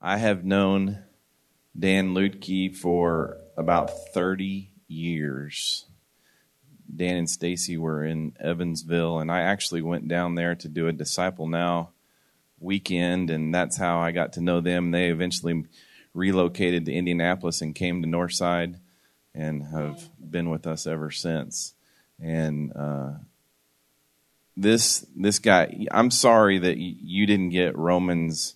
I have known Dan Lutke for about 30 years. Dan and Stacy were in Evansville, and I actually went down there to do a Disciple Now weekend, and that's how I got to know them. They eventually relocated to Indianapolis and came to Northside and have been with us ever since. And uh, this this guy, I'm sorry that you didn't get Romans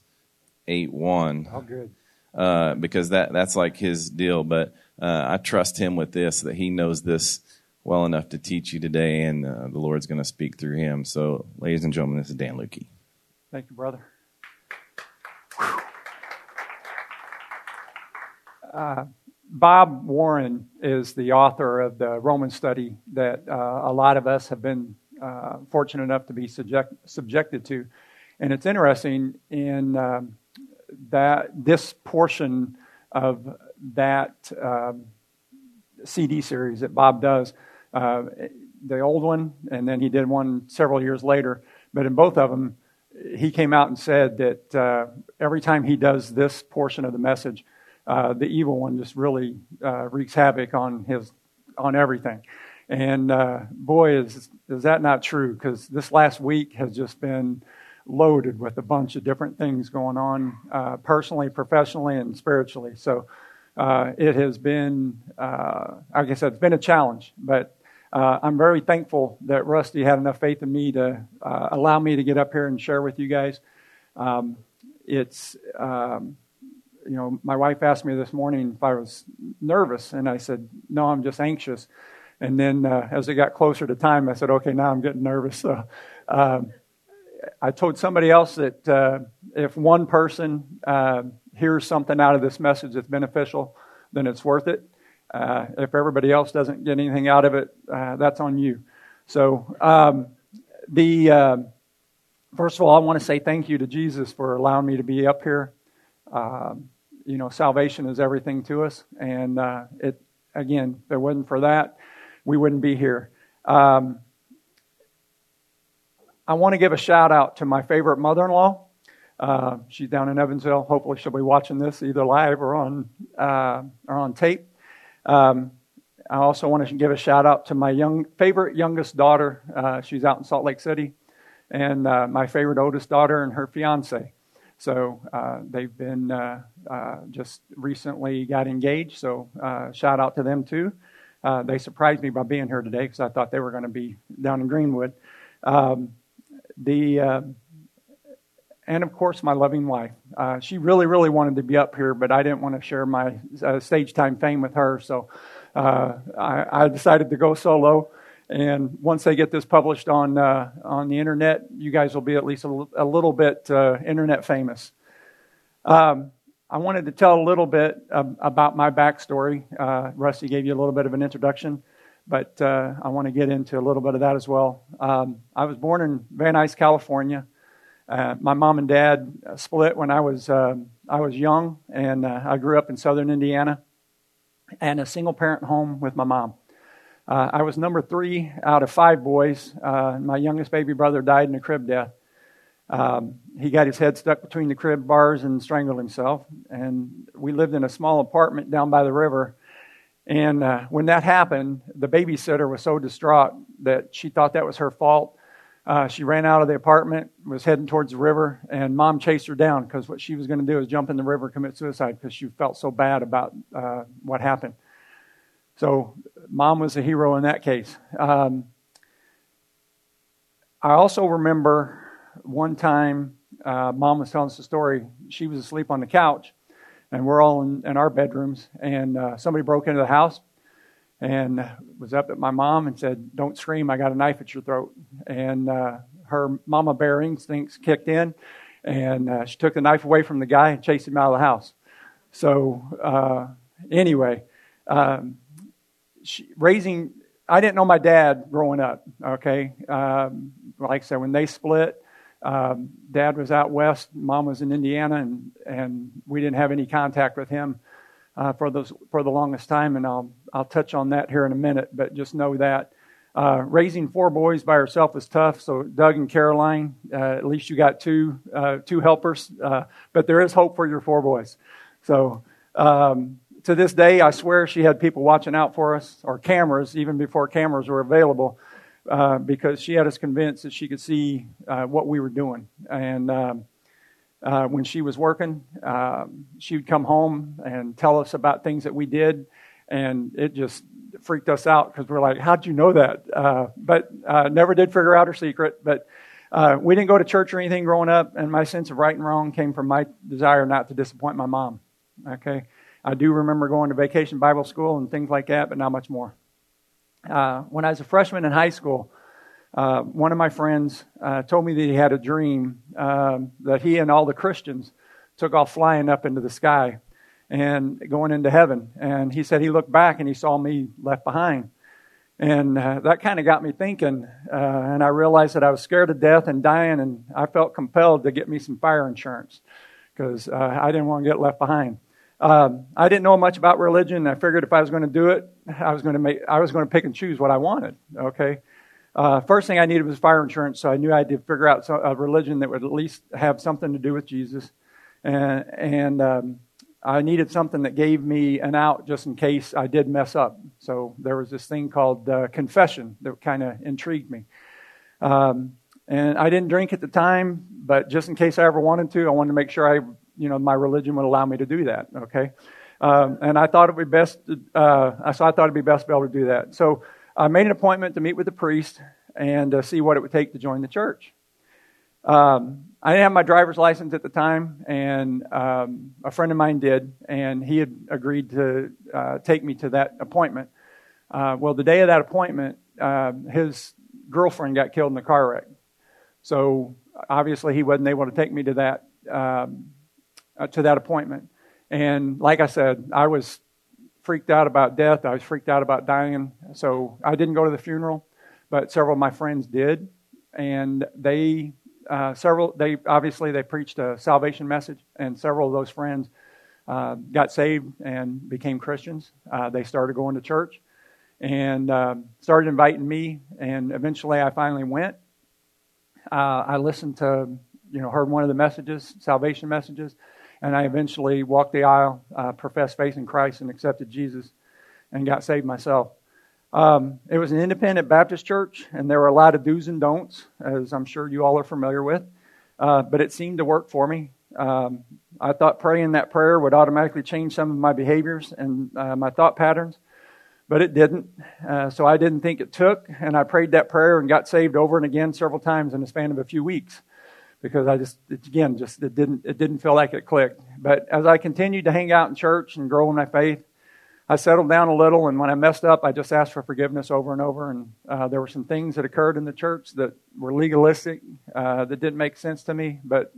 eight one. Oh, good. Uh, because that that's like his deal. But uh, I trust him with this that he knows this well enough to teach you today, and uh, the Lord's going to speak through him. So, ladies and gentlemen, this is Dan Lukey. Thank you, brother. Uh, Bob Warren is the author of the Roman study that uh, a lot of us have been uh, fortunate enough to be subject, subjected to. And it's interesting in um, that this portion of that um, CD series that Bob does, uh, the old one, and then he did one several years later. But in both of them, he came out and said that uh, every time he does this portion of the message, uh, the evil one just really uh, wreaks havoc on his on everything. And uh, boy, is is that not true? Because this last week has just been loaded with a bunch of different things going on, uh, personally, professionally, and spiritually. So uh, it has been, uh, like I said, it's been a challenge. But I'm very thankful that Rusty had enough faith in me to allow me to get up here and share with you guys. Um, it's um, you know, my wife asked me this morning if I was nervous, and I said, no, I'm just anxious. And then uh, as it got closer to time, I said, okay, now I'm getting nervous. So um, I told somebody else that uh, if one person uh, hears something out of this message that's beneficial, then it's worth it. Uh, if everybody else doesn't get anything out of it, uh, that's on you. So um, the uh, first of all, I want to say thank you to Jesus for allowing me to be up here. Um, you know, salvation is everything to us. And uh, it, again, if it wasn't for that, we wouldn't be here. Um, I want to give a shout out to my favorite mother in law. Uh, she's down in Evansville. Hopefully, she'll be watching this either live or on uh, or on tape. Um, I also want to give a shout out to my young favorite youngest daughter. Uh, she's out in Salt Lake City, and uh, my favorite oldest daughter and her fiance. So uh, they've been uh, just recently got engaged. So shout out to them too. They surprised me by being here today because I thought they were going to be down in Greenwood. Um, the uh, and of course my loving wife. she really, really wanted to be up here, but I didn't want to share my stage time fame with her, so I, I decided to go solo. And once they get this published on uh, on the internet, you guys will be at least a, a little bit uh, internet famous. Um, I wanted to tell a little bit about my backstory. Uh, Rusty gave you a little bit of an introduction, but uh, I want to get into a little bit of that as well. Um, I was born in Van Nuys, California. Uh, my mom and dad split when I was um, I was young, and uh, I grew up in southern Indiana, and a single parent home with my mom. Uh, I was number three out of five boys. Uh, my youngest baby brother died in a crib death. Um, he got his head stuck between the crib bars and strangled himself. And we lived in a small apartment down by the river. And uh, when that happened, the babysitter was so distraught that she thought that was her fault. Uh, she ran out of the apartment, was heading towards the river, and mom chased her down because what she was going to do is jump in the river, and commit suicide because she felt so bad about uh, what happened. So mom was a hero in that case. Um, I also remember one time uh, mom was telling us a story. She was asleep on the couch, and we're all in, in our bedrooms, and uh, somebody broke into the house and was up at my mom and said, Don't scream, I got a knife at your throat. And uh, her mama bear instincts kicked in, and uh, she took the knife away from the guy and chased him out of the house. So, uh, anyway, um, she, raising, I didn't know my dad growing up, okay? Um, like I said, when they split, um, dad was out west, mom was in Indiana, and, and we didn't have any contact with him uh, for, those, for the longest time, and I'll, I'll touch on that here in a minute, but just know that. Uh, raising four boys by herself is tough. So Doug and Caroline, uh, at least you got two uh, two helpers. Uh, but there is hope for your four boys. So um, to this day, I swear she had people watching out for us, or cameras, even before cameras were available, uh, because she had us convinced that she could see uh, what we were doing. And um, when she was working, um, she would come home and tell us about things that we did, and it just freaked us out because we're like, how'd you know that? Uh, but uh, never did figure out her secret. But uh, we didn't go to church or anything growing up, and my sense of right and wrong came from my desire not to disappoint my mom. Okay, I do remember going to vacation Bible school and things like that, but not much more. Uh, when I was a freshman in high school, uh, one of my friends uh, told me that he had a dream um, that he and all the Christians took off flying up into the sky and going into heaven. And he said he looked back and he saw me left behind. And uh, that kind of got me thinking. Uh, and I realized that I was scared to death and dying, and I felt compelled to get me some fire insurance because uh, I didn't want to get left behind. Um, I didn't know much about religion. I figured if I was going to do it, I was going to make, I was going to pick and choose what I wanted. Okay. Uh, first thing I needed was fire insurance, so I knew I had to figure out a religion that would at least have something to do with Jesus. And, and um, I needed something that gave me an out just in case I did mess up. So there was this thing called uh, confession that kind of intrigued me. Um, and I didn't drink at the time, but just in case I ever wanted to, I wanted to make sure I, you know, my religion would allow me to do that. Okay. Um, and I thought it would be best, uh, so I thought it'd be best to be able to do that. So I made an appointment to meet with the priest and uh, see what it would take to join the church. Um, I didn't have my driver's license at the time, and um, a friend of mine did, and he had agreed to uh, take me to that appointment. Uh, well, the day of that appointment, uh, his girlfriend got killed in a car wreck. So obviously, he wasn't able to take me to that um, uh, to that appointment. And like I said, I was freaked out about death. I was freaked out about dying. So I didn't go to the funeral, but several of my friends did, and they uh, several they obviously they preached a salvation message, and several of those friends uh, got saved and became Christians. Uh, they started going to church and um, started inviting me, and eventually I finally went. Uh, I listened to you know heard one of the messages, salvation messages, and I eventually walked the aisle, uh, professed faith in Christ, and accepted Jesus, and got saved myself. Um, it was an independent Baptist church, and there were a lot of do's and don'ts, as I'm sure you all are familiar with. Uh, but it seemed to work for me. Um, I thought praying that prayer would automatically change some of my behaviors and uh, my thought patterns, but it didn't. Uh, so I didn't think it took, and I prayed that prayer and got saved over and again several times in the span of a few weeks because I just again just it didn't it didn't feel like it clicked. But as I continued to hang out in church and grow in my faith, I settled down a little, and when I messed up, I just asked for forgiveness over and over. And uh, there were some things that occurred in the church that were legalistic, uh, that didn't make sense to me, but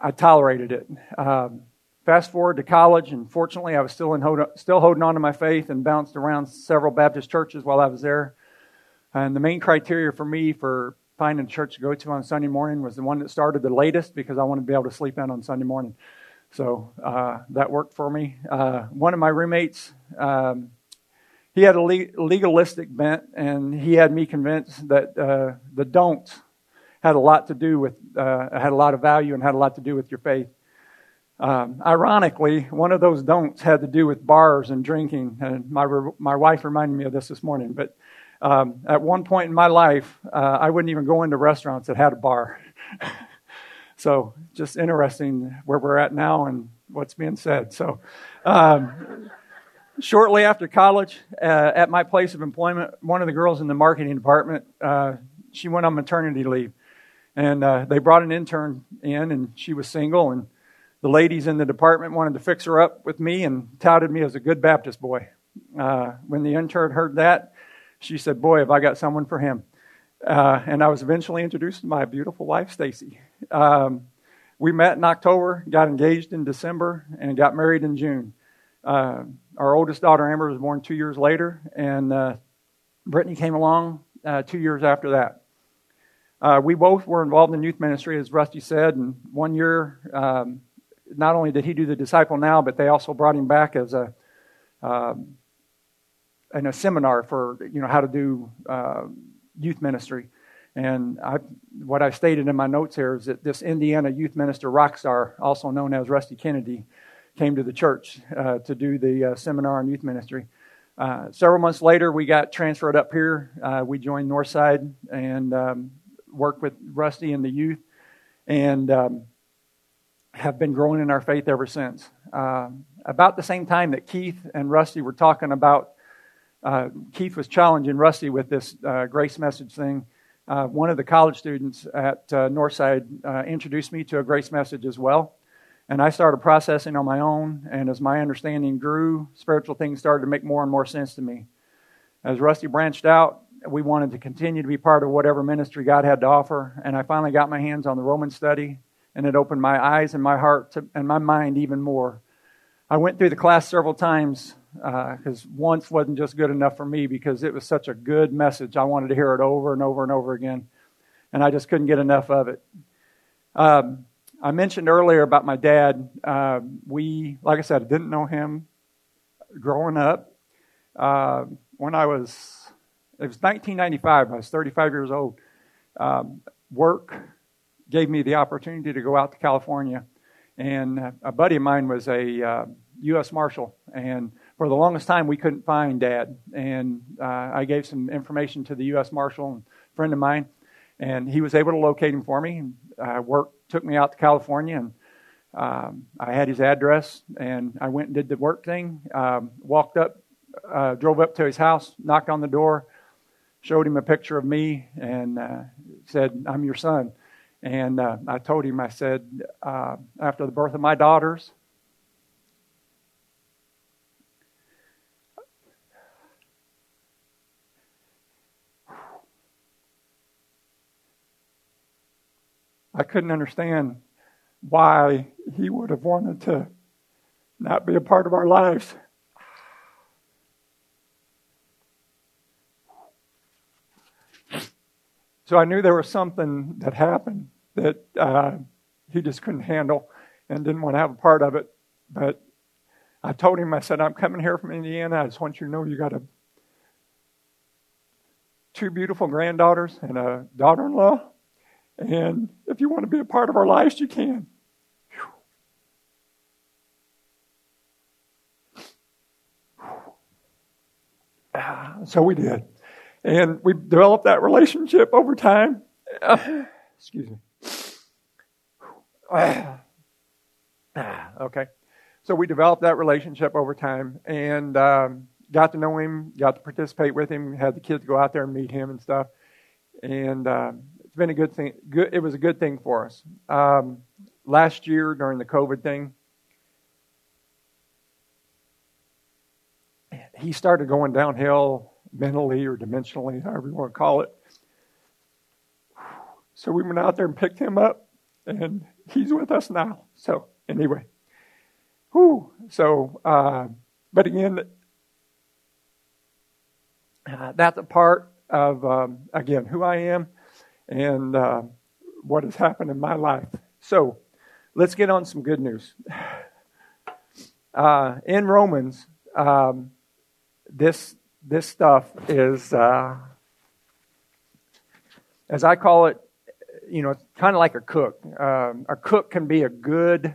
I tolerated it. Um, fast forward to college, and fortunately, I was still, in still holding on to my faith and bounced around several Baptist churches while I was there. And the main criteria for me for finding a church to go to on Sunday morning was the one that started the latest because I wanted to be able to sleep in on Sunday morning. So uh, that worked for me. Uh, one of my roommates, um, he had a legalistic bent, and he had me convinced that uh, the don'ts had a lot to do with, uh, had a lot of value and had a lot to do with your faith. Um, ironically, one of those don'ts had to do with bars and drinking, and my my wife reminded me of this this morning. But um, at one point in my life, uh, I wouldn't even go into restaurants that had a bar. So just interesting where we're at now and what's being said. So um, shortly after college, uh, at my place of employment, one of the girls in the marketing department, uh, she went on maternity leave. And uh, they brought an intern in, and she was single. And the ladies in the department wanted to fix her up with me and touted me as a good Baptist boy. Uh, when the intern heard that, she said, Boy, have I got someone for him. Uh, and I was eventually introduced to my beautiful wife, Stacy. Um, we met in October, got engaged in December, and got married in June. Uh, our oldest daughter, Amber, was born two years later, and uh, Brittany came along uh, two years after that. Uh, we both were involved in youth ministry, as Rusty said, and one year, um, not only did he do the disciple now, but they also brought him back as a um, in a seminar for you know how to do uh, youth ministry. And I, what I stated in my notes here is that this Indiana youth minister rock star, also known as Rusty Kennedy, came to the church uh, to do the uh, seminar on youth ministry. Uh, several months later, we got transferred up here. Uh, we joined Northside and um, worked with Rusty and the youth, and um, have been growing in our faith ever since. Um, about the same time that Keith and Rusty were talking about, uh, Keith was challenging Rusty with this uh, grace message thing uh, one of the college students at uh, Northside uh, introduced me to a grace message as well. And I started processing on my own. And as my understanding grew, spiritual things started to make more and more sense to me. As Rusty branched out, we wanted to continue to be part of whatever ministry God had to offer. And I finally got my hands on the Roman study, and it opened my eyes and my heart to, and my mind even more. I went through the class several times because uh, once wasn't just good enough for me because it was such a good message. I wanted to hear it over and over and over again, and I just couldn't get enough of it. Um, I mentioned earlier about my dad. Uh, we, like I said, didn't know him growing up. Uh, when I was, it was 1995. I was 35 years old. Um, work gave me the opportunity to go out to California, and a buddy of mine was a U.S. Marshal, and for the longest time, we couldn't find Dad. And uh, I gave some information to the U.S. Marshal, a friend of mine, and he was able to locate him for me. And uh, work took me out to California, and um, I had his address, and I went and did the work thing. Um, walked up, uh, drove up to his house, knocked on the door, showed him a picture of me, and uh, said, "I'm your son." And uh, I told him, I said, uh, after the birth of my daughters, I couldn't understand why he would have wanted to not be a part of our lives. So I knew there was something that happened that uh, he just couldn't handle and didn't want to have a part of it. But I told him, I said, I'm coming here from Indiana. I just want you to know you got a, two beautiful granddaughters and a daughter in law. And if you want to be a part of our lives, you can. So we did. And we developed that relationship over time. excuse me. okay. So we developed that relationship over time and um, got to know him, got to participate with him, had the kids go out there and meet him and stuff. And um, it's been a good thing. Good, it was a good thing for us. Um, last year during the COVID thing, he started going downhill mentally or dimensionally, however you want to call it. So we went out there and picked him up, and he's with us now. So anyway, whew. So, uh, but again, uh, that's a part of um, again who I am and uh, what has happened in my life. So let's get on some good news. Uh, in Romans, um, this this stuff is, uh, as I call it, you know, kind of like a cook. Um, a cook can be a good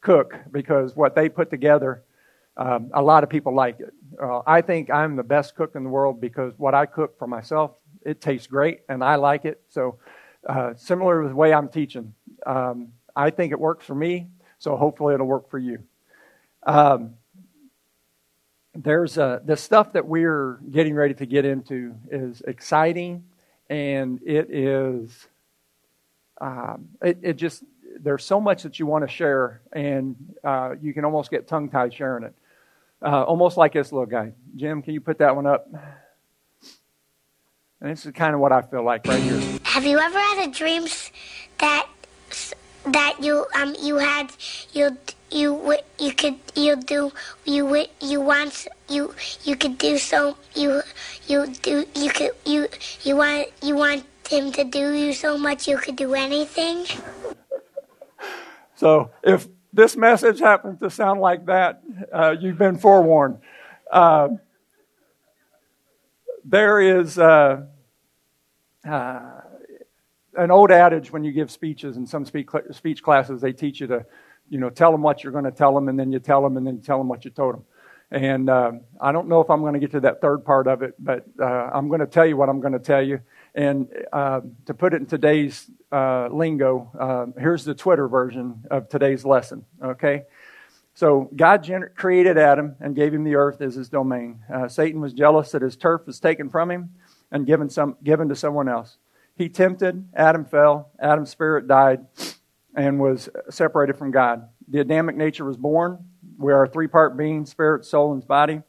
cook because what they put together, um, a lot of people like it. Uh, I think I'm the best cook in the world because what I cook for myself it tastes great and I like it. So, uh, similar to the way I'm teaching, um, I think it works for me. So hopefully it'll work for you. Um, there's uh, the stuff that we're getting ready to get into is exciting, and it is um, it, it, just there's so much that you want to share, and uh, you can almost get tongue tied sharing it. Uh, almost like this little guy. Jim, can you put that one up? And this is kind of what I feel like right here. Have you ever had a dream that that you um you had you you you could you do you you want you you could do so you you do you could you you want you want him to do you so much you could do anything. So if this message happens to sound like that, uh, you've been forewarned. Uh, there is uh, uh, an old adage when you give speeches in some speech, classes, they teach you to, you know, tell them what you're going to tell them, and then you tell them, and then you tell them what you told them. And uh, I don't know if I'm going to get to that third part of it, but uh, I'm going to tell you what I'm going to tell you. And uh, to put it in today's lingo, here's the Twitter version of today's lesson. Okay, so God gener- created Adam and gave him the earth as his domain. Uh, Satan was jealous that his turf was taken from him and given some given to someone else. He tempted. Adam fell. Adam's spirit died and was separated from God. The Adamic nature was born. We are a three part being spirit, soul, and body.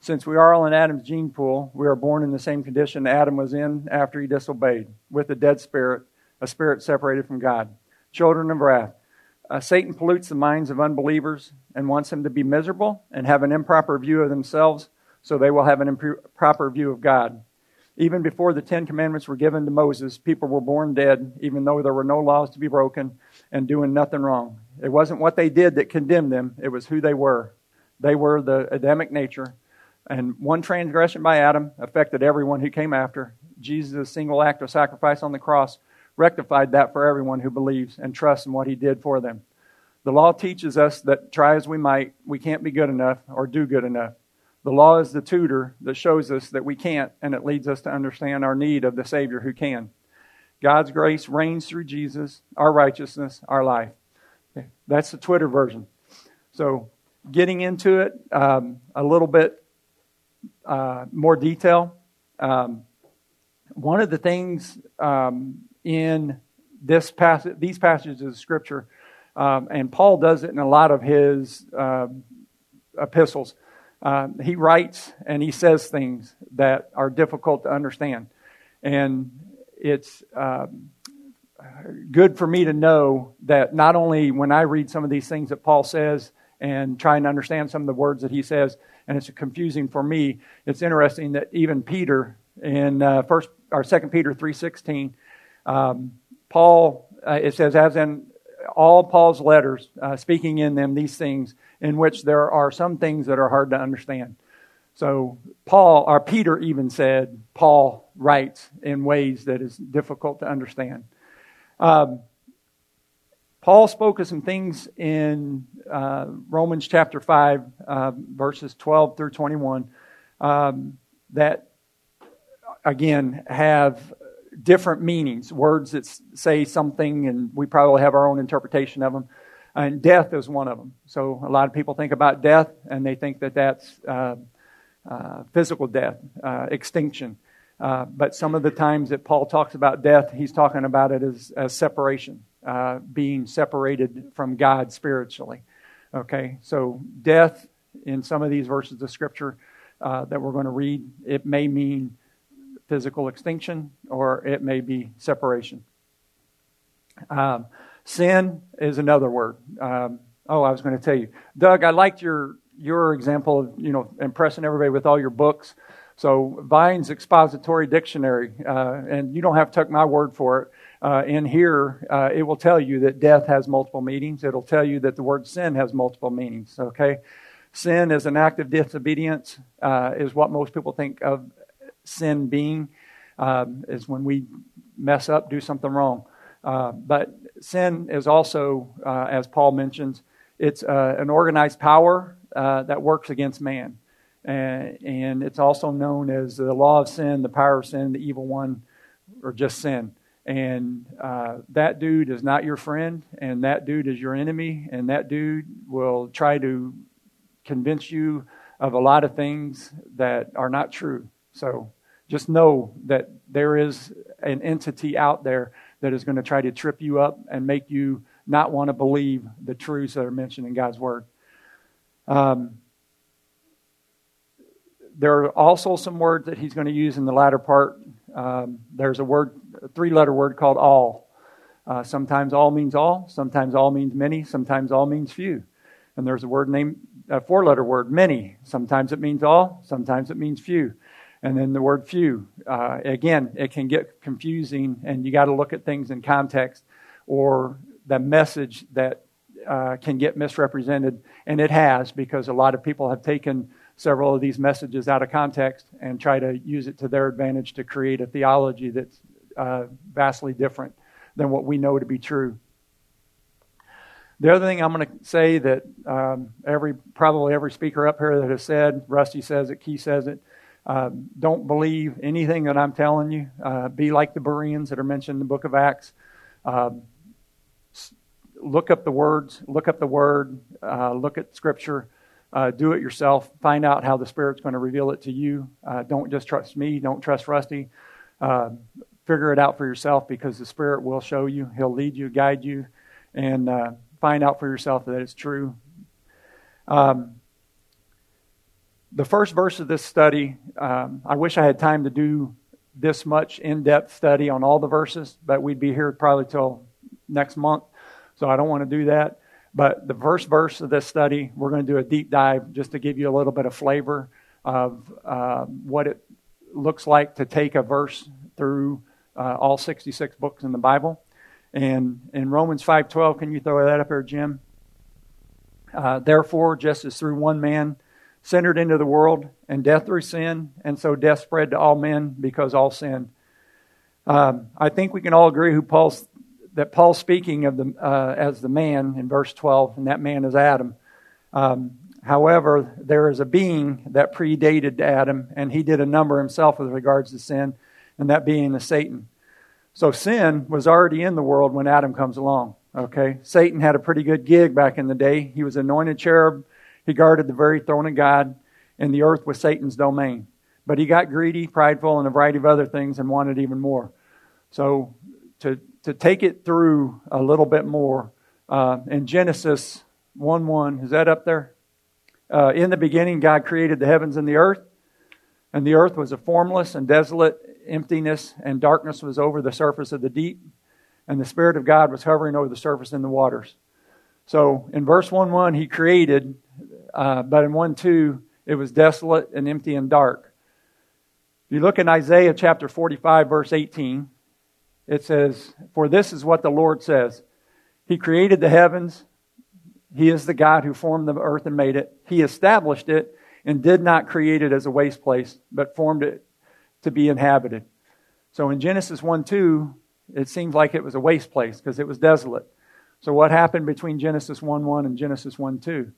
Since we are all in Adam's gene pool, we are born in the same condition Adam was in after he disobeyed, with a dead spirit, a spirit separated from God. Children of wrath. Uh, Satan pollutes the minds of unbelievers and wants them to be miserable and have an improper view of themselves so they will have an improper view of God. Even before the Ten Commandments were given to Moses, people were born dead, even though there were no laws to be broken and doing nothing wrong. It wasn't what they did that condemned them, it was who they were. They were the Adamic nature. And one transgression by Adam affected everyone who came after. Jesus' single act of sacrifice on the cross rectified that for everyone who believes and trusts in what he did for them. The law teaches us that try as we might, we can't be good enough or do good enough. The law is the tutor that shows us that we can't, and it leads us to understand our need of the Savior who can. God's grace reigns through Jesus, our righteousness, our life. That's the Twitter version. So, getting into it um, a little bit uh, more detail. Um, one of the things um, in this passage, these passages of Scripture, um, and Paul does it in a lot of his uh, epistles. Uh, he writes and he says things that are difficult to understand. And it's um, good for me to know that not only when I read some of these things that Paul says and try and understand some of the words that he says, and it's confusing for me. It's interesting that even Peter in uh, first or Second Peter three sixteen, um, Paul uh, it says as in all Paul's letters, uh, speaking in them these things, in which there are some things that are hard to understand. So Paul, or Peter even said, Paul writes in ways that is difficult to understand. Um, Paul spoke of some things in uh, Romans chapter 5, uh, verses 12 through 21, um, that again have different meanings, words that say something, and we probably have our own interpretation of them. And death is one of them. So a lot of people think about death, and they think that that's uh, uh, physical death, uh, extinction. Uh, but some of the times that Paul talks about death, he's talking about it as, as separation, uh, being separated from God spiritually. Okay, so death in some of these verses of Scripture uh, that we're going to read, it may mean physical extinction or it may be separation. Um, sin is another word. Um, oh, I was going to tell you, Doug. I liked your your example of you know impressing everybody with all your books. So Vine's expository dictionary, uh, and you don't have to take my word for it. Uh, in here, uh, it will tell you that death has multiple meanings. It'll tell you that the word sin has multiple meanings. Okay, sin is an act of disobedience, uh, is what most people think of sin being. Um, is when we mess up, do something wrong. Uh, but sin is also, uh, as Paul mentions, it's an organized power uh, that works against man. And, and, it's also known as the law of sin, the power of sin, the evil one, or just sin. And uh, that dude is not your friend, and that dude is your enemy, and that dude will try to convince you of a lot of things that are not true. So just know that there is an entity out there that is going to try to trip you up and make you not want to believe the truths that are mentioned in God's Word. Um, there are also some words that he's going to use in the latter part. Um, there's a word, a three letter word called all. Uh, sometimes all means all, sometimes all means many, sometimes all means few. And there's a word named, a four letter word, many. Sometimes it means all, sometimes it means few. And then the word few. Uh, again, it can get confusing, and you got to look at things in context or the message that uh, can get misrepresented, and it has because a lot of people have taken several of these messages out of context and try to use it to their advantage to create a theology that's uh, vastly different than what we know to be true. The other thing I'm going to say that um, every probably every speaker up here that has said, Rusty says it, Key says it, uh, don't believe anything that I'm telling you. Uh, be like the Bereans that are mentioned in the book of Acts. Uh, look up the words, look up the word, uh, look at scripture, uh, do it yourself. Find out how the Spirit's going to reveal it to you. Uh, don't just trust me. Don't trust Rusty. figure it out for yourself because the Spirit will show you. He'll lead you, guide you, and find out for yourself that it's true. Um, the first verse of this study, um, I wish I had time to do this much in depth study on all the verses, but we'd be here probably till next month, so I don't want to do that. But the first verse of this study, we're going to do a deep dive just to give you a little bit of flavor of uh, what it looks like to take a verse through uh, all 66 books in the Bible. And in Romans 5:12, can you throw that up there, Jim? Uh, Therefore, just as through one man entered into the world, and death through sin, and so death spread to all men because all sinned. Um, I think we can all agree who Paul's that Paul's speaking of the uh, as the man in verse 12, and that man is Adam. Um, however, there is a being that predated Adam, and he did a number himself with regards to sin, and that being is Satan. So sin was already in the world when Adam comes along. Okay, Satan had a pretty good gig back in the day. He was anointed cherub he guarded the very throne of God, and the earth was Satan's domain. But he got greedy, prideful, and a variety of other things and wanted even more. So, to, to take it through a little bit more, uh, in Genesis 1 1, is that up there? Uh, in the beginning, God created the heavens and the earth, and the earth was a formless and desolate emptiness, and darkness was over the surface of the deep, and the Spirit of God was hovering over the surface in the waters. So in verse 1 1, he created uh, but in 1 2, it was desolate and empty and dark. If you look in Isaiah chapter 45, verse 18, it says, For this is what the Lord says He created the heavens, He is the God who formed the earth and made it. He established it and did not create it as a waste place, but formed it to be inhabited. So in Genesis 1 2, it seems like it was a waste place because it was desolate. So what happened between Genesis 1 1 and Genesis 1 2?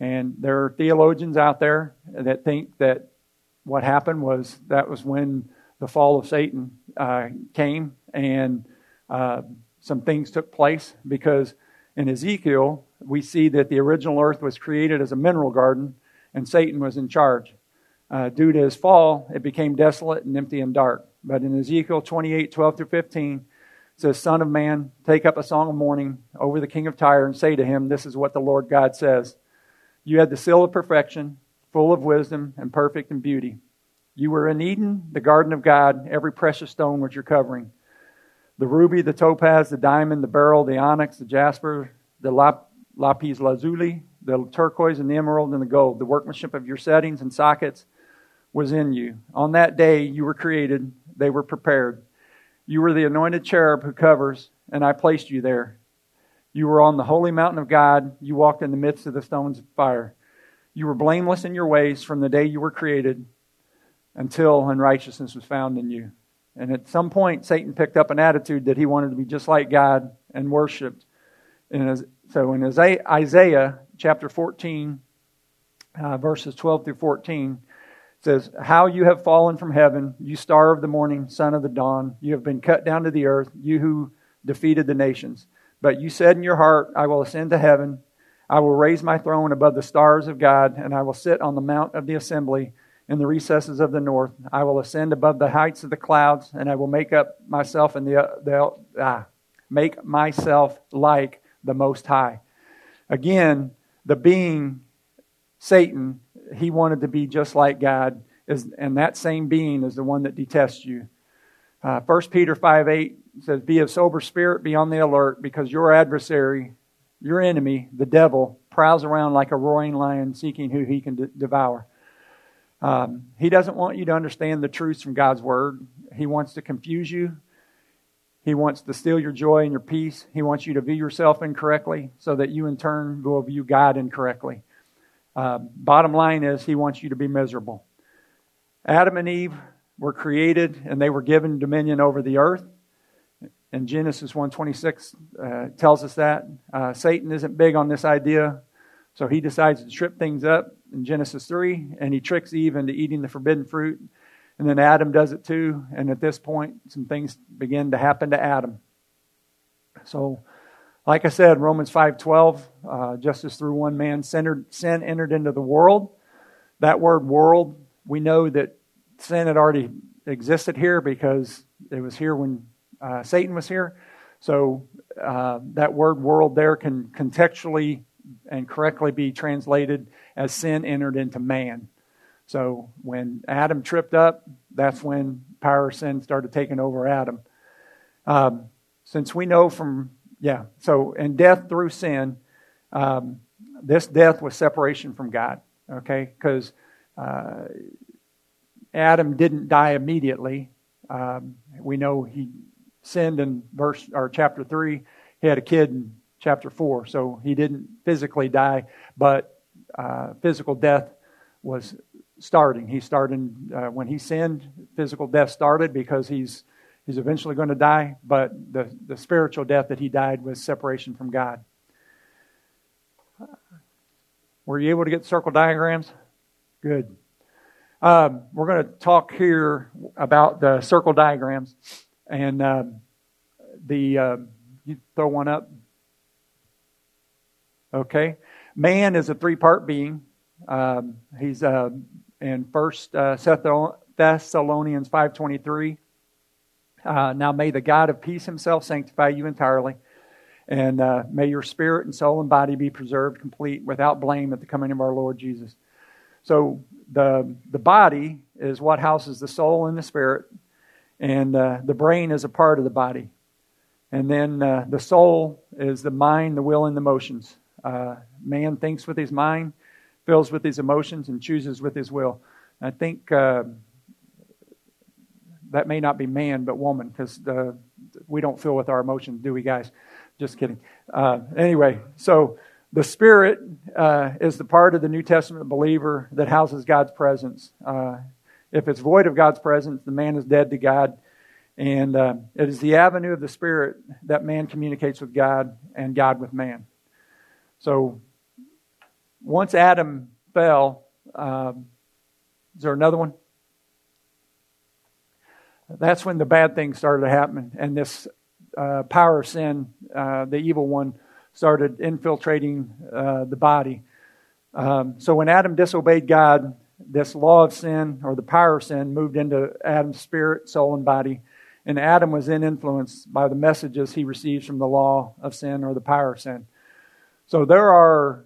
And there are theologians out there that think that what happened was that was when the fall of Satan uh, came and uh, some things took place because in Ezekiel, we see that the original earth was created as a mineral garden and Satan was in charge. Uh, due to his fall, it became desolate and empty and dark. But in Ezekiel 28 12 through 15, it says, Son of man, take up a song of mourning over the king of Tyre and say to him, This is what the Lord God says. You had the seal of perfection, full of wisdom and perfect in beauty. You were in Eden, the garden of God, every precious stone was your covering. The ruby, the topaz, the diamond, the beryl, the onyx, the jasper, the lap, lapis lazuli, the turquoise and the emerald and the gold. The workmanship of your settings and sockets was in you. On that day you were created, they were prepared. You were the anointed cherub who covers, and I placed you there. You were on the holy mountain of God. You walked in the midst of the stones of fire. You were blameless in your ways from the day you were created until unrighteousness was found in you. And at some point, Satan picked up an attitude that he wanted to be just like God and worshiped. And so in Isaiah chapter 14, uh, verses 12 through 14, says, How you have fallen from heaven, you star of the morning, son of the dawn. You have been cut down to the earth, you who defeated the nations. But you said in your heart, I will ascend to heaven. I will raise my throne above the stars of God, and I will sit on the mount of the assembly in the recesses of the north. I will ascend above the heights of the clouds, and I will make up myself in the, the ah, make myself like the Most High. Again, the being Satan, he wanted to be just like God, is, and that same being is the one that detests you. Uh, 1 Peter 5 8 says, Be of sober spirit, be on the alert, because your adversary, your enemy, the devil, prowls around like a roaring lion seeking who he can de- devour. Um, he doesn't want you to understand the truths from God's word. He wants to confuse you. He wants to steal your joy and your peace. He wants you to view yourself incorrectly so that you in turn will view God incorrectly. Uh, bottom line is, he wants you to be miserable. Adam and Eve were created and they were given dominion over the earth. And Genesis 1:26 uh, tells us that uh, Satan isn't big on this idea, so he decides to trip things up in Genesis 3, and he tricks Eve into eating the forbidden fruit. And then Adam does it too. And at this point, some things begin to happen to Adam. So, like I said, Romans 5:12, uh, just as through one man sin entered into the world. That word "world," we know that sin had already existed here because it was here when uh, Satan was here. So uh, that word world there can contextually and correctly be translated as sin entered into man. So when Adam tripped up, that's when power of sin started taking over Adam. Um, since we know from, yeah, so in death through sin, um, this death was separation from God, okay? Because uh, Adam didn't die immediately. Um, we know he sinned in verse or chapter three. He had a kid in chapter four, so he didn't physically die, but uh, physical death was starting. He started uh, when he sinned. Physical death started because he's he's eventually going to die, but the the spiritual death that he died was separation from God. Were you able to get circle diagrams? Good. Um, we're going to talk here about the circle diagrams. And um, the, uh, you throw one up. Okay. Man is a three part being. Um, he's uh, in First uh, Thessalonians 5.23. Uh, now may the God of peace himself sanctify you entirely. And uh, may your spirit and soul and body be preserved complete without blame at the coming of our Lord Jesus. So the, the body is what houses the soul and the spirit, and uh, the brain is a part of the body. And then uh, the soul is the mind, the will, and the emotions. Uh, man thinks with his mind, feels with his emotions, and chooses with his will. I think uh, that may not be man, but woman, because we don't feel with our emotions, do we, guys? Just kidding. Uh, anyway, so the Spirit uh, is the part of the New Testament believer that houses God's presence. Uh, if it's void of God's presence, the man is dead to God. And uh, it is the avenue of the Spirit that man communicates with God and God with man. So once Adam fell, um, is there another one? That's when the bad things started happening. And this uh, power of sin, uh, the evil one, started infiltrating uh, the body. Um, so when Adam disobeyed God, this law of sin or the power of sin moved into Adam's spirit, soul, and body. And Adam was then influenced by the messages he receives from the law of sin or the power of sin. So there are,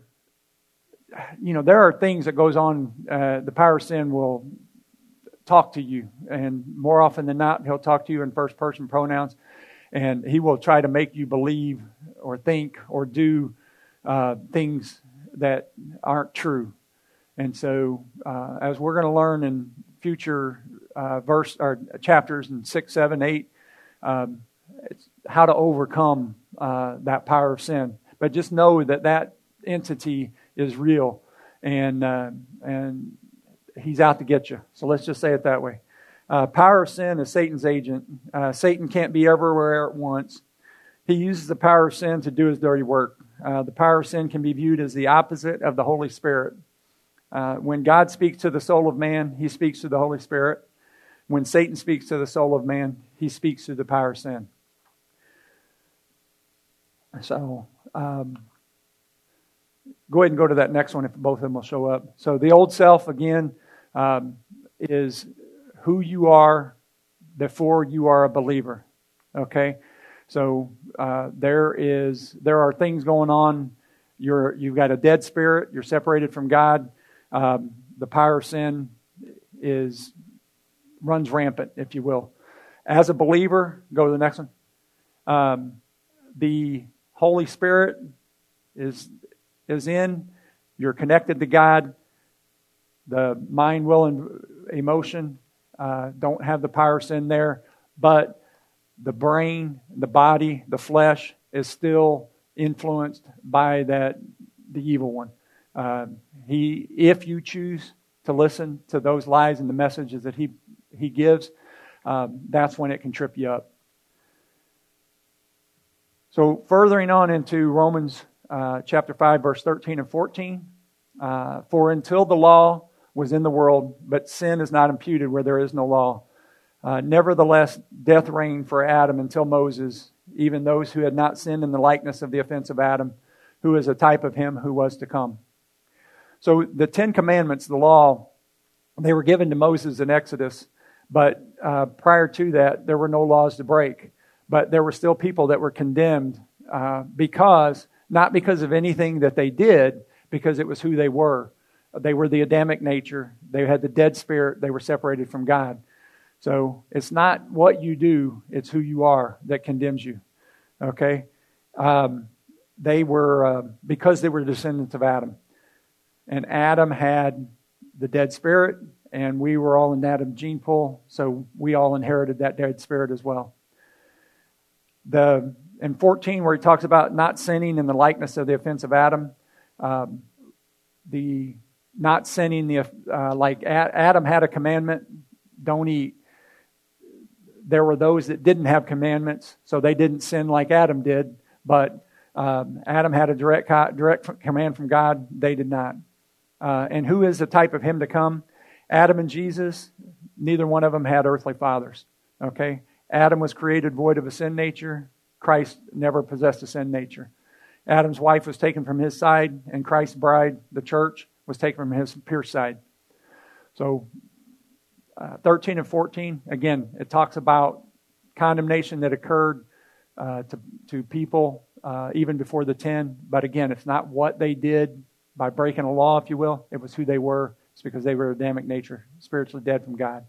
you know, there are things that goes on. Uh, the power of sin will talk to you, and more often than not, he'll talk to you in first person pronouns, and he will try to make you believe or think or do uh, things that aren't true. And so, uh, as we're going to learn in future uh, verse or chapters in six, seven, eight, um, it's how to overcome uh, that power of sin. But just know that that entity is real, and uh, and he's out to get you. So let's just say it that way. Uh, power of sin is Satan's agent. Satan can't be everywhere at once. He uses the power of sin to do his dirty work. Uh, the power of sin can be viewed as the opposite of the Holy Spirit. Uh, when God speaks to the soul of man, he speaks to the Holy Spirit. When Satan speaks to the soul of man, he speaks to the power of sin. So, um, go ahead and go to that next one if both of them will show up. So, the old self, again, um, is who you are before you are a believer. Okay? So uh, there is there are things going on. You're you've got a dead spirit. You're separated from God. Um, the power of sin is runs rampant, if you will. As a believer, go to the next one. Um, the Holy Spirit is is in. You're connected to God. The mind, will, and emotion uh, don't have the power of sin there, but the brain, the body, the flesh is still influenced by that the evil one. Uh, he, if you choose to listen to those lies and the messages that he, he gives, um, that's when it can trip you up. So, furthering on into Romans uh, chapter 5, verse 13 and 14. Uh, For until the law was in the world, but sin is not imputed where there is no law. Uh, nevertheless, death reigned for Adam until Moses, even those who had not sinned in the likeness of the offense of Adam, who is a type of him who was to come. So the Ten Commandments, the law, they were given to Moses in Exodus, but uh, prior to that, there were no laws to break. But there were still people that were condemned uh, because, not because of anything that they did, because it was who they were. They were the Adamic nature. They had the dead spirit. They were separated from God. So it's not what you do, it's who you are that condemns you. Okay? Um, they were, uh, because they were descendants of Adam. And Adam had the dead spirit, and we were all in Adam's gene pool, so we all inherited that dead spirit as well. The in 14, where he talks about not sinning in the likeness of the offense of Adam, um, the not sinning the uh, like Adam had a commandment, don't eat. There were those that didn't have commandments, so they didn't sin like Adam did. But um, Adam had a direct direct command from God; they did not. Uh, and who is the type of him to come? Adam and Jesus. Neither one of them had earthly fathers. Okay, Adam was created void of a sin nature. Christ never possessed a sin nature. Adam's wife was taken from his side, and Christ's bride, the church, was taken from his pure side. So, uh, 13 and 14, again, it talks about condemnation that occurred uh, to, to people uh, even before the 10. But again, it's not what they did by breaking a law, if you will. It was who they were. It's because they were Adamic nature, spiritually dead from God.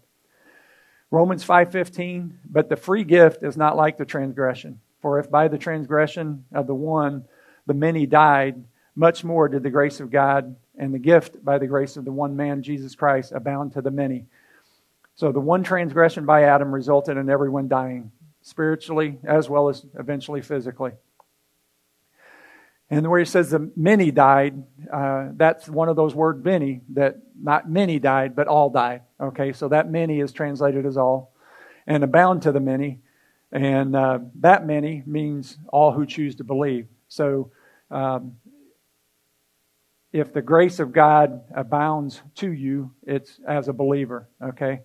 Romans 5:15, but the free gift is not like the transgression. For if by the transgression of the one the many died, much more did the grace of God and the gift by the grace of the one man, Jesus Christ, abound to the many. So the one transgression by Adam resulted in everyone dying, spiritually as well as eventually physically. And where he says the many died, uh, that's one of those words many that not many died, but all died. Okay, so that many is translated as all, and abound to the many, and uh, that many means all who choose to believe. So, um, if the grace of God abounds to you, it's as a believer. Okay.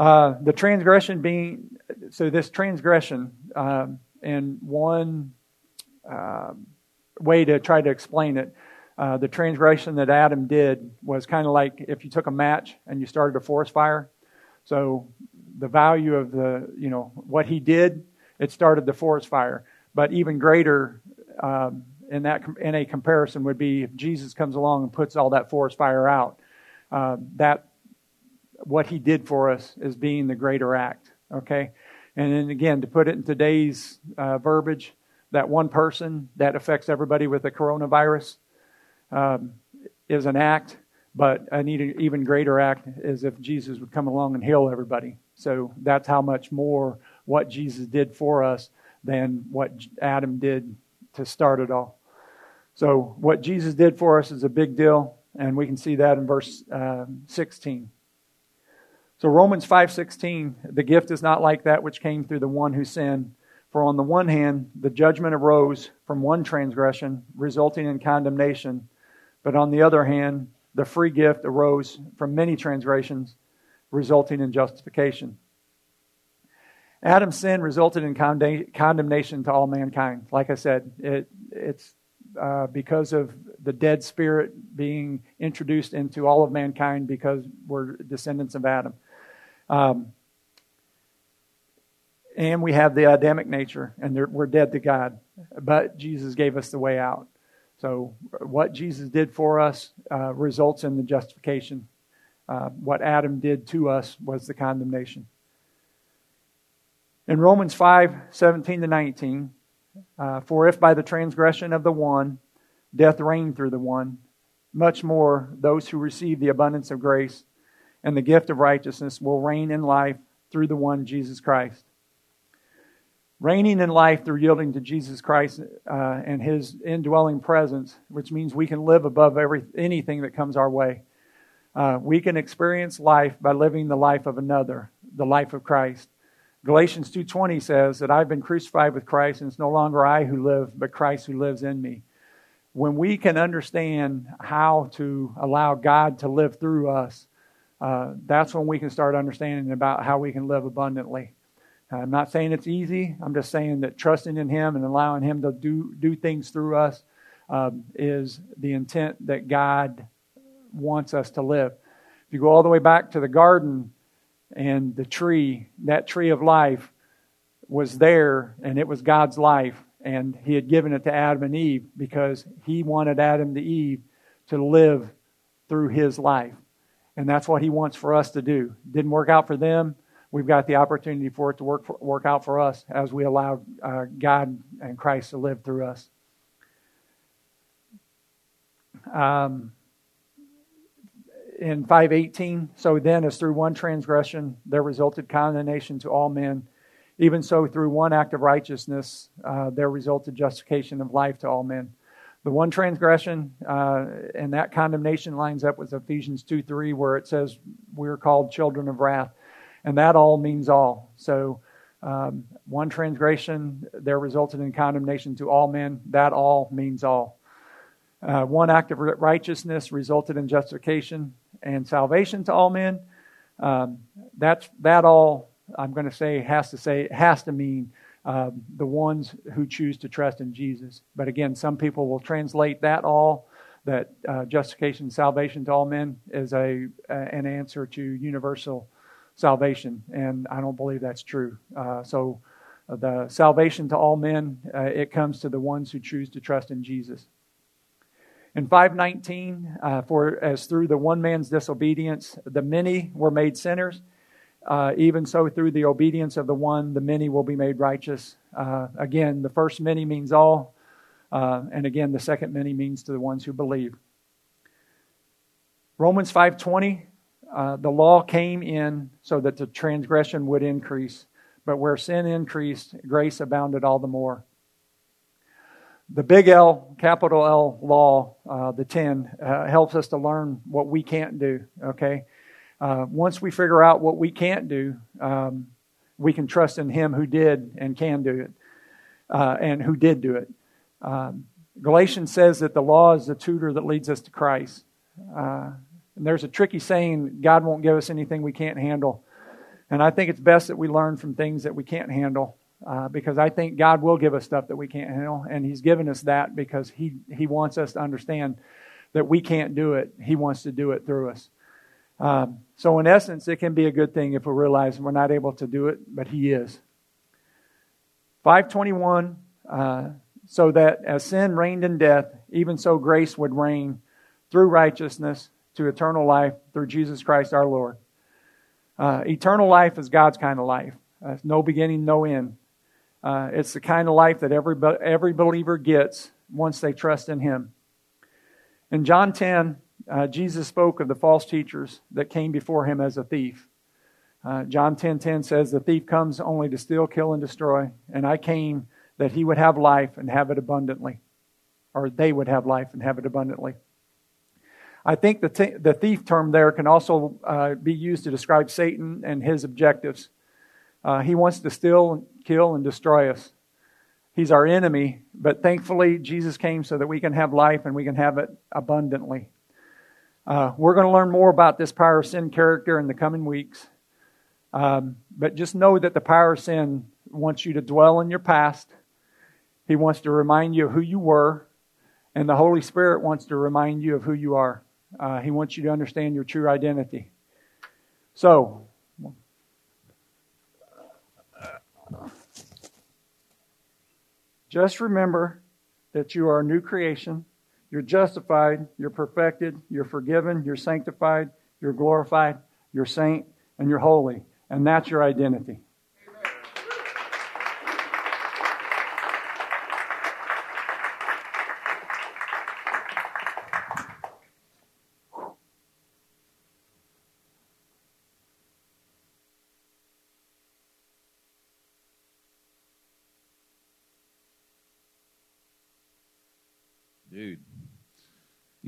Uh, the transgression being so this transgression um, and one uh, way to try to explain it. Uh, the transgression that Adam did was kind of like if you took a match and you started a forest fire. So the value of the, you know, what he did, it started the forest fire. But even greater um, in that in a comparison would be if Jesus comes along and puts all that forest fire out. Uh, that what he did for us as being the greater act. Okay, and then again to put it in today's uh, verbiage, that one person that affects everybody with the coronavirus um, is an act, but an even greater act is if Jesus would come along and heal everybody. So that's how much more what Jesus did for us than what Adam did to start it all. So what Jesus did for us is a big deal, and we can see that in verse uh, 16. So Romans 5:16, the gift is not like that which came through the one who sinned. For on the one hand, the judgment arose from one transgression, resulting in condemnation, but on the other hand, the free gift arose from many transgressions, resulting in justification. Adam's sin resulted in condemnation to all mankind. Like I said, it, it's uh, because of the dead spirit being introduced into all of mankind because we're descendants of Adam. Um, and we have the Adamic nature, and we're dead to God. But Jesus gave us the way out. So, what Jesus did for us uh, results in the justification. Uh, what Adam did to us was the condemnation. In Romans 5 17 to 19, uh, for if by the transgression of the one death reigned through the one, much more those who receive the abundance of grace and the gift of righteousness will reign in life through the one Jesus Christ. reigning in life through yielding to Jesus Christ uh, and His indwelling presence, which means we can live above every anything that comes our way. Uh, we can experience life by living the life of another, the life of Christ. Galatians 2:20 says that I've been crucified with Christ and it's no longer I who live but Christ who lives in me. When we can understand how to allow God to live through us, uh, that's when we can start understanding about how we can live abundantly. I'm not saying it's easy. I'm just saying that trusting in Him and allowing Him to do do things through us um, is the intent that God wants us to live. If you go all the way back to the garden, and the tree, that tree of life, was there and it was God's life. And He had given it to Adam and Eve because He wanted Adam and Eve to live through His life. And that's what He wants for us to do. Didn't work out for them. We've got the opportunity for it to work, for, work out for us as we allow uh, God and Christ to live through us. Um, in 518 so then as through one transgression there resulted condemnation to all men even so through one act of righteousness uh, there resulted justification of life to all men the one transgression uh, and that condemnation lines up with ephesians 2 3 where it says we're called children of wrath. And that all means all. So um, one transgression there resulted in condemnation to all men. That all means all. Uh, one act of righteousness resulted in justification and salvation to all men. Um, that's that all I'm going to say has to say has to mean uh, the ones who choose to trust in Jesus. But again, some people will translate that all that uh, justification, salvation to all men is a, a, an answer to universal salvation, and I don't believe that's true. Uh, so, uh, the salvation to all men uh, it comes to the ones who choose to trust in Jesus. In 519, uh, for as through the one man's disobedience, the many were made sinners, uh, even so through the obedience of the one, the many will be made righteous. Uh, again, the first many means all, uh, and again, the second many means to the ones who believe. Romans 5:20, uh, the law came in so that the transgression would increase, but where sin increased, grace abounded all the more the big L, capital L law, uh, the 10, uh, helps us to learn what we can't do, okay? Uh, once we figure out what we can't do, um, we can trust in Him who did and can do it, uh, and who did do it. Um, Galatians says that the law is the tutor that leads us to Christ. Uh, and there's a tricky saying God won't give us anything we can't handle. And I think it's best that we learn from things that we can't handle uh, because I think God will give us stuff that we can't handle, and He's given us that because He He wants us to understand that we can't do it. He wants to do it through us. Um, so, in essence, it can be a good thing if we realize we're not able to do it, but He is. 521, uh, so that as sin reigned in death, even so grace would reign through righteousness to eternal life through Jesus Christ our Lord. Uh, eternal life is God's kind of life. Uh, no beginning, no end. Uh, it's the kind of life that every, every believer gets once they trust in Him. In John 10, uh, Jesus spoke of the false teachers that came before Him as a thief. Uh, John 10:10 10, 10 says, "The thief comes only to steal, kill, and destroy, and I came that he would have life and have it abundantly, or they would have life and have it abundantly." I think the, t- the thief term there can also uh, be used to describe Satan and his objectives. Uh, he wants to steal, kill, and destroy us. He's our enemy, but thankfully, Jesus came so that we can have life and we can have it abundantly. Uh, we're going to learn more about this power of sin character in the coming weeks. Um, but just know that the power of sin wants you to dwell in your past. He wants to remind you of who you were, and the Holy Spirit wants to remind you of who you are. Uh, he wants you to understand your true identity. So, Just remember that you are a new creation. You're justified, you're perfected, you're forgiven, you're sanctified, you're glorified, you're saint, and you're holy. And that's your identity. Dude,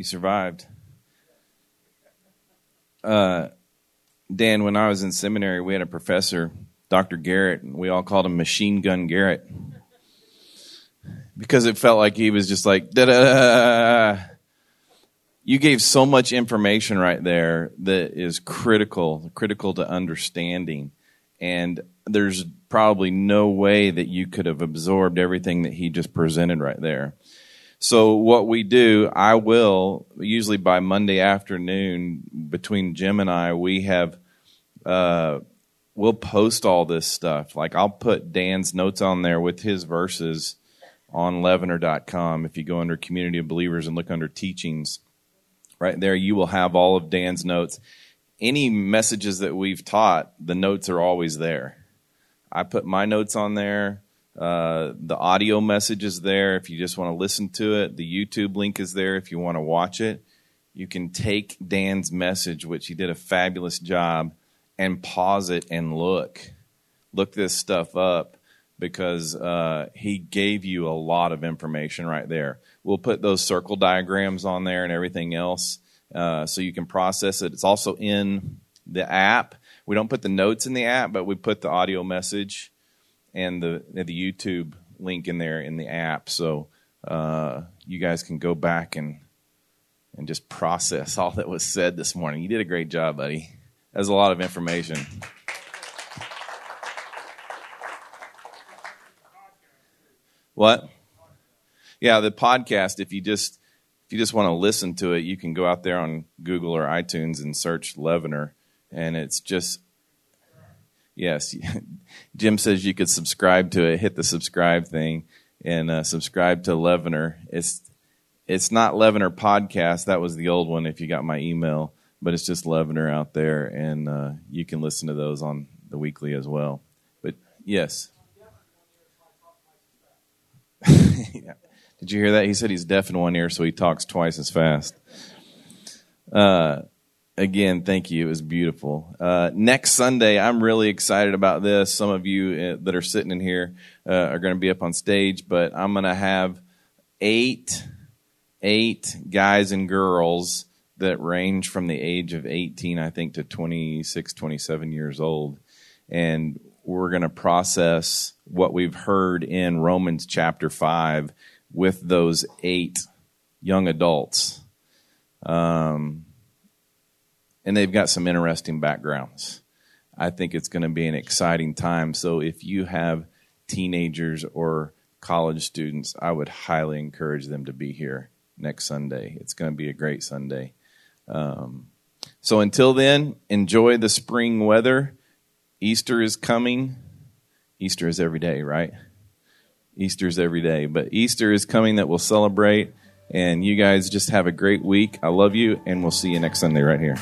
you survived. Uh, Dan, when I was in seminary, we had a professor, Dr. Garrett, and we all called him Machine Gun Garrett because it felt like he was just like da da. You gave so much information right there that is critical, critical to understanding, and there's probably no way that you could have absorbed everything that he just presented right there. So what we do, I will usually by Monday afternoon between Jim and I, we have uh, we'll post all this stuff. Like I'll put Dan's notes on there with his verses on leavener.com. If you go under Community of Believers and look under teachings, right there you will have all of Dan's notes. Any messages that we've taught, the notes are always there. I put my notes on there. Uh, the audio message is there if you just want to listen to it. The YouTube link is there if you want to watch it. You can take Dan's message, which he did a fabulous job, and pause it and look. Look this stuff up because uh, he gave you a lot of information right there. We'll put those circle diagrams on there and everything else uh, so you can process it. It's also in the app. We don't put the notes in the app, but we put the audio message and the the YouTube link in there in the app, so uh, you guys can go back and and just process all that was said this morning. You did a great job, buddy. That was a lot of information. What? Yeah, the podcast. If you just if you just want to listen to it, you can go out there on Google or iTunes and search Leavener, and it's just yes. Jim says you could subscribe to it. Hit the subscribe thing and uh, subscribe to Leavener. It's it's not Leavener podcast. That was the old one. If you got my email, but it's just Leavener out there, and uh, you can listen to those on the weekly as well. But yes. yeah. Did you hear that? He said he's deaf in one ear, so he talks twice as fast. Uh, again, thank you. It was beautiful. Uh, next Sunday, I'm really excited about this. Some of you uh, that are sitting in here uh, are going to be up on stage, but I'm going to have eight, eight guys and girls that range from the age of 18, I think, to 26, 27 years old. And we're going to process what we've heard in Romans chapter 5 with those eight young adults. Um, and they've got some interesting backgrounds. I think it's going to be an exciting time. So if you have teenagers or college students, I would highly encourage them to be here next Sunday. It's going to be a great Sunday. Um, so until then, enjoy the spring weather. Easter is coming. Easter is every day, right? Easter is every day, but Easter is coming that we'll celebrate. And you guys just have a great week. I love you, and we'll see you next Sunday right here.